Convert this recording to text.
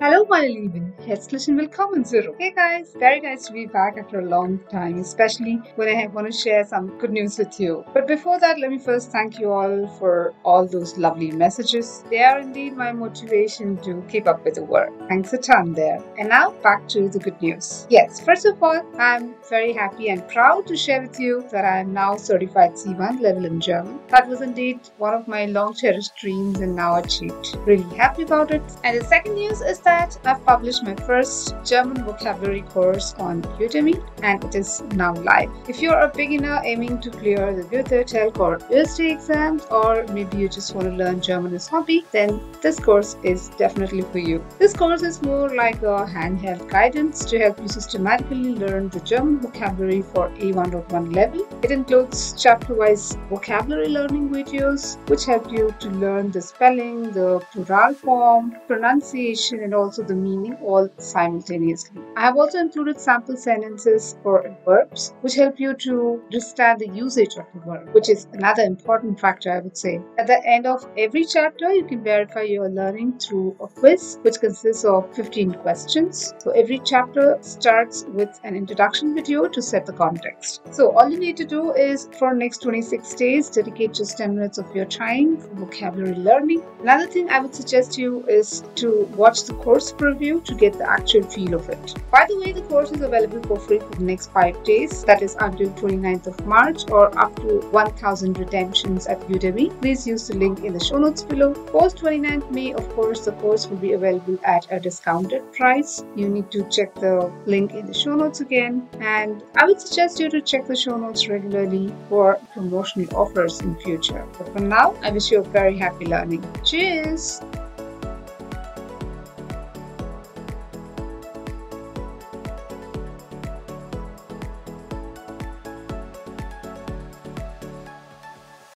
Hallo meine Lieben, herzlich willkommen zurück. Hey guys, very nice to be back after a long time, especially when I want to share some good news with you. But before that, let me first thank you all for all those lovely messages. They are indeed my motivation to keep up with the work. Thanks a ton there. And now back to the good news. Yes, first of all, I'm very happy and proud to share with you that I am now certified C1 level in German. That was indeed one of my long cherished dreams and now achieved. Really happy about it. And the second news is that I've published my first German vocabulary course on Udemy and it is now live. If you're a beginner aiming to clear the Goethe, TELC or ÖSD exams or maybe you just want to learn German as hobby, then this course is definitely for you. This course is more like a handheld guidance to help you systematically learn the German vocabulary for A1.1 level. It includes chapter-wise vocabulary learning videos which help you to learn the spelling, the plural form, pronunciation and also the meaning all simultaneously. I have also included sample sentences for verbs which help you to understand the usage of the verb, which is another important factor I would say. At the end of every chapter, you can verify your learning through a quiz which consists of 15 questions. So every chapter starts with an introduction video to set the context. So all you need to do is for next 26 days, dedicate just 10 minutes of your time for vocabulary learning. Another thing I would suggest you is to watch the course preview to get the actual feel of it. By the way, the course is available for free for the next 5 days, that is until 29th of March or up to 1000 redemptions at Udemy. Please use the link in the show notes below. Post 29th May, of course, the course will be available at a discounted price. You need to check the link in the show notes again, and I would suggest you to check the show notes regularly for promotional offers in future. But for now, I wish you a very happy learning. Cheers!